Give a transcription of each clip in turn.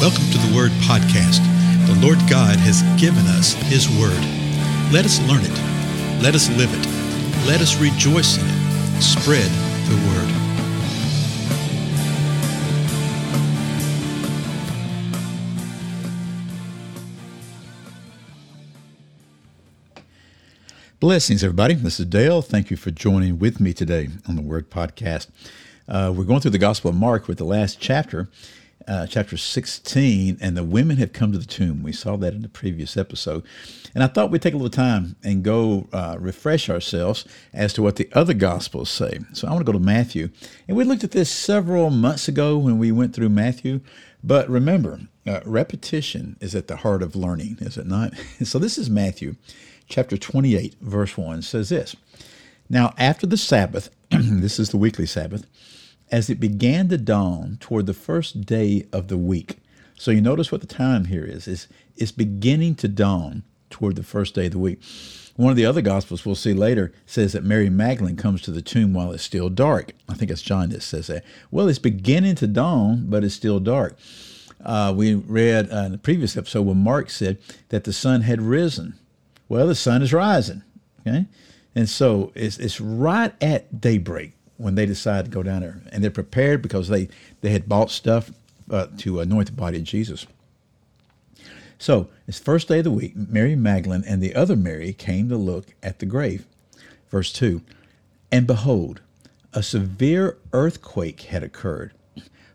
Welcome to the Word Podcast. The Lord God has given us His Word. Let us learn it. Let us live it. Let us rejoice in it. Spread the Word. Blessings, everybody. This is Dale. Thank you for joining with me today on the Word Podcast. Uh, we're going through the Gospel of Mark with the last chapter, uh, chapter 16, and the women have come to the tomb. We saw that in the previous episode. And I thought we'd take a little time and go uh, refresh ourselves as to what the other Gospels say. So I want to go to Matthew. And we looked at this several months ago when we went through Matthew. But remember, uh, repetition is at the heart of learning, is it not? so this is Matthew chapter 28, verse 1 says this Now, after the Sabbath, this is the weekly Sabbath, as it began to dawn toward the first day of the week. So you notice what the time here is. It's, it's beginning to dawn toward the first day of the week. One of the other Gospels we'll see later says that Mary Magdalene comes to the tomb while it's still dark. I think it's John that says that. Well, it's beginning to dawn, but it's still dark. Uh, we read uh, in the previous episode when Mark said that the sun had risen. Well, the sun is rising. Okay. And so it's, it's right at daybreak when they decide to go down there. And they're prepared because they, they had bought stuff uh, to anoint the body of Jesus. So it's first day of the week. Mary Magdalene and the other Mary came to look at the grave. Verse 2 And behold, a severe earthquake had occurred,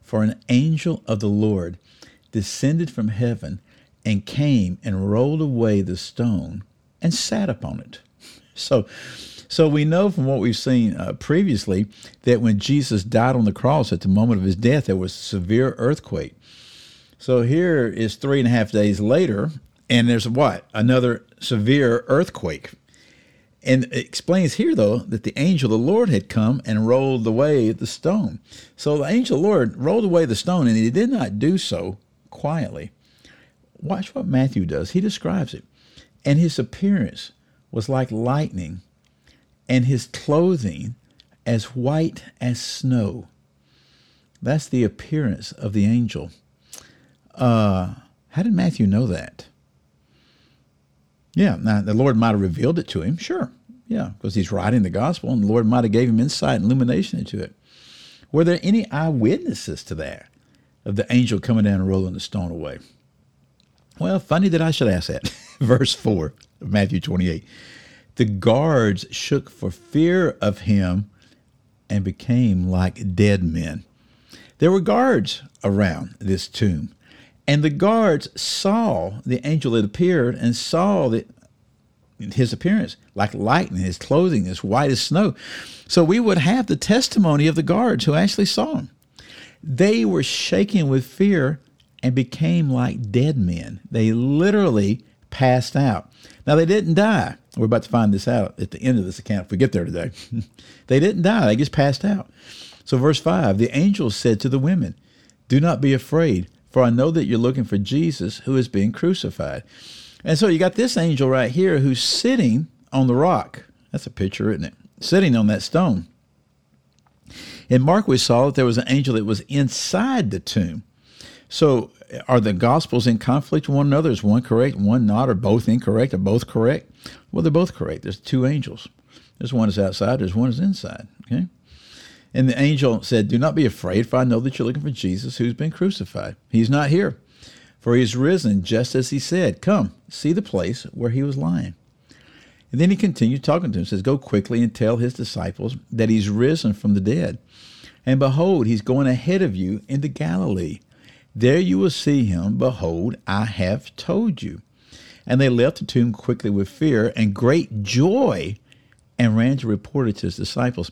for an angel of the Lord descended from heaven and came and rolled away the stone and sat upon it. So, so we know from what we've seen uh, previously that when Jesus died on the cross at the moment of his death, there was a severe earthquake. So here is three and a half days later, and there's what? Another severe earthquake. And it explains here, though, that the angel of the Lord had come and rolled away the stone. So the angel of the Lord rolled away the stone, and he did not do so quietly. Watch what Matthew does. He describes it. And his appearance was like lightning, and his clothing as white as snow. That's the appearance of the angel. Uh, how did Matthew know that? Yeah, now the Lord might have revealed it to him, sure. Yeah, because he's writing the gospel, and the Lord might have gave him insight and illumination into it. Were there any eyewitnesses to that, of the angel coming down and rolling the stone away? Well, funny that I should ask that. Verse 4 of Matthew 28. The guards shook for fear of him and became like dead men. There were guards around this tomb, and the guards saw the angel that appeared and saw that his appearance like lightning, his clothing as white as snow. So we would have the testimony of the guards who actually saw him. They were shaking with fear and became like dead men. They literally passed out. Now, they didn't die. We're about to find this out at the end of this account if we get there today. they didn't die, they just passed out. So, verse 5 the angel said to the women, Do not be afraid, for I know that you're looking for Jesus who is being crucified. And so, you got this angel right here who's sitting on the rock. That's a picture, isn't it? Sitting on that stone. In Mark, we saw that there was an angel that was inside the tomb. So, are the gospels in conflict with one another? Is one correct, one not, or both incorrect, or both correct? Well, they're both correct. There's two angels. There's one is outside, there's one is inside. Okay? And the angel said, Do not be afraid, for I know that you're looking for Jesus who's been crucified. He's not here, for he is risen just as he said. Come, see the place where he was lying. And then he continued talking to him, says, Go quickly and tell his disciples that he's risen from the dead. And behold, he's going ahead of you into Galilee. There you will see him. Behold, I have told you. And they left the tomb quickly with fear and great joy and ran to report it to his disciples.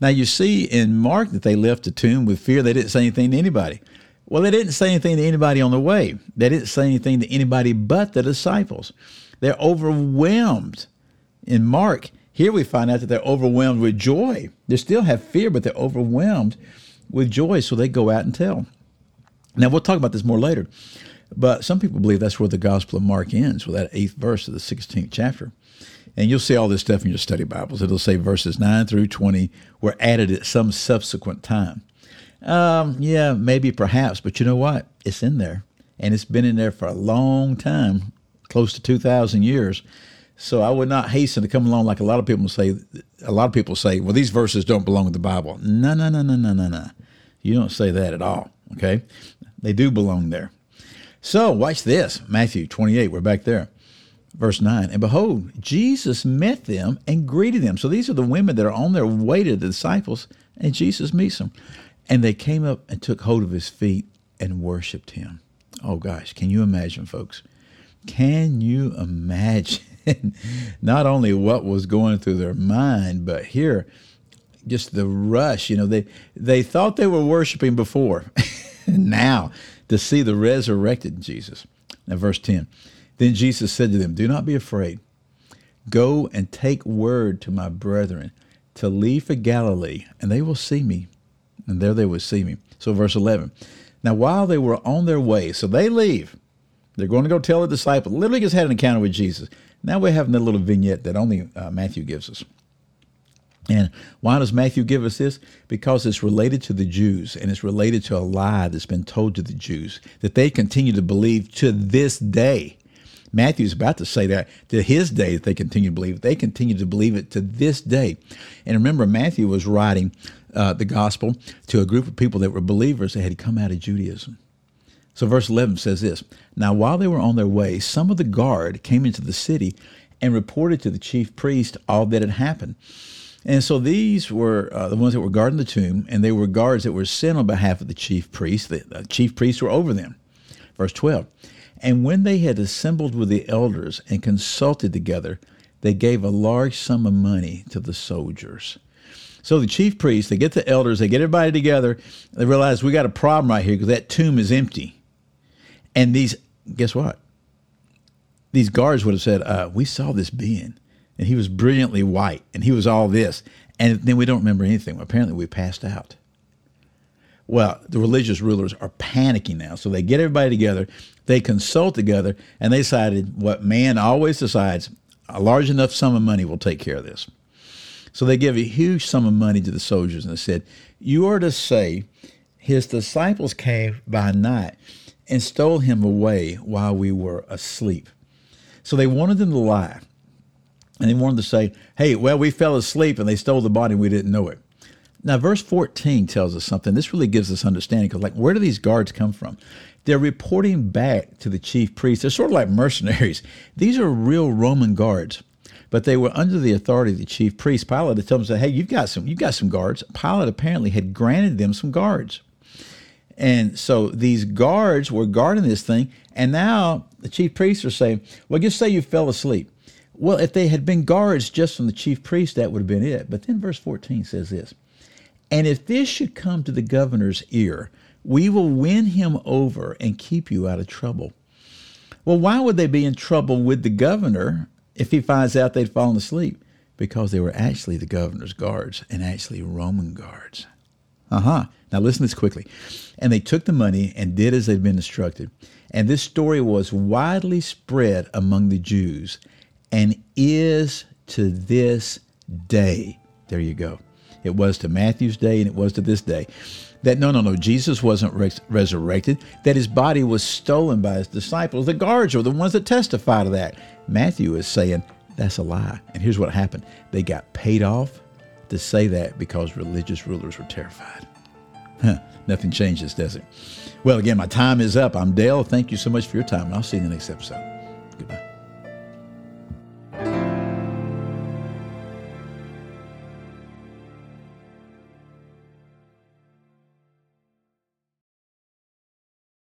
Now you see in Mark that they left the tomb with fear. They didn't say anything to anybody. Well, they didn't say anything to anybody on the way. They didn't say anything to anybody but the disciples. They're overwhelmed. In Mark, here we find out that they're overwhelmed with joy. They still have fear, but they're overwhelmed with joy, so they go out and tell. Now, we'll talk about this more later, but some people believe that's where the Gospel of Mark ends, with that eighth verse of the 16th chapter. And you'll see all this stuff in your study Bibles. It'll say verses 9 through 20 were added at some subsequent time. Um, yeah, maybe, perhaps, but you know what? It's in there. and it's been in there for a long time, close to 2,000 years. So I would not hasten to come along like a lot of people say. A lot of people say, well, these verses don't belong in the Bible. No, no, no, no, no, no, no. You don't say that at all, okay? They do belong there. So watch this Matthew 28, we're back there. Verse 9, and behold, Jesus met them and greeted them. So these are the women that are on their way to the disciples, and Jesus meets them. And they came up and took hold of his feet and worshiped him. Oh gosh, can you imagine, folks? Can you imagine not only what was going through their mind, but here, just the rush. You know, they they thought they were worshiping before. now, to see the resurrected Jesus. Now, verse 10. Then Jesus said to them, Do not be afraid. Go and take word to my brethren to leave for Galilee, and they will see me. And there they will see me. So, verse 11. Now, while they were on their way, so they leave. They're going to go tell the disciples. Literally just had an encounter with Jesus. Now we're having a little vignette that only uh, Matthew gives us. And why does Matthew give us this? Because it's related to the Jews and it's related to a lie that's been told to the Jews that they continue to believe to this day. Matthew's about to say that to his day that they continue to believe. They continue to believe it to this day. And remember, Matthew was writing uh, the gospel to a group of people that were believers that had come out of Judaism. So, verse 11 says this Now, while they were on their way, some of the guard came into the city and reported to the chief priest all that had happened. And so these were uh, the ones that were guarding the tomb, and they were guards that were sent on behalf of the chief priests. The, chief priests were over them. Verse 12. And when they had assembled with the elders and consulted together, they gave a large sum of money to the soldiers. So the chief priests, they get the elders, they get everybody together. They realize we got a problem right here because that tomb is empty. And these, guess what? These guards would have said, uh, We saw this being and he was brilliantly white, and he was all this. And then we don't remember anything. Apparently, we passed out. Well, the religious rulers are panicking now. So they get everybody together, they consult together, and they decided what man always decides a large enough sum of money will take care of this. So they give a huge sum of money to the soldiers and they said, You are to say, his disciples came by night and stole him away while we were asleep. So they wanted them to lie. And they wanted to say, hey, well, we fell asleep and they stole the body and we didn't know it. Now, verse 14 tells us something. This really gives us understanding because, like, where do these guards come from? They're reporting back to the chief priest. They're sort of like mercenaries. These are real Roman guards, but they were under the authority of the chief priest. Pilate had told them, "Hey, you've got some, you've got some guards." Pilate apparently had granted them some guards, and so these guards were guarding this thing. And now the chief priests are saying, "Well, just say you fell asleep." Well, if they had been guards just from the chief priest, that would have been it. But then verse 14 says this And if this should come to the governor's ear, we will win him over and keep you out of trouble. Well, why would they be in trouble with the governor if he finds out they'd fallen asleep? Because they were actually the governor's guards and actually Roman guards. Uh huh. Now listen this quickly. And they took the money and did as they'd been instructed. And this story was widely spread among the Jews and is to this day. There you go. It was to Matthew's day and it was to this day. That no, no, no, Jesus wasn't res- resurrected, that his body was stolen by his disciples. The guards are the ones that testify to that. Matthew is saying that's a lie. And here's what happened they got paid off to say that because religious rulers were terrified. Huh, nothing changes, does it? Well, again, my time is up. I'm Dale. Thank you so much for your time, and I'll see you in the next episode.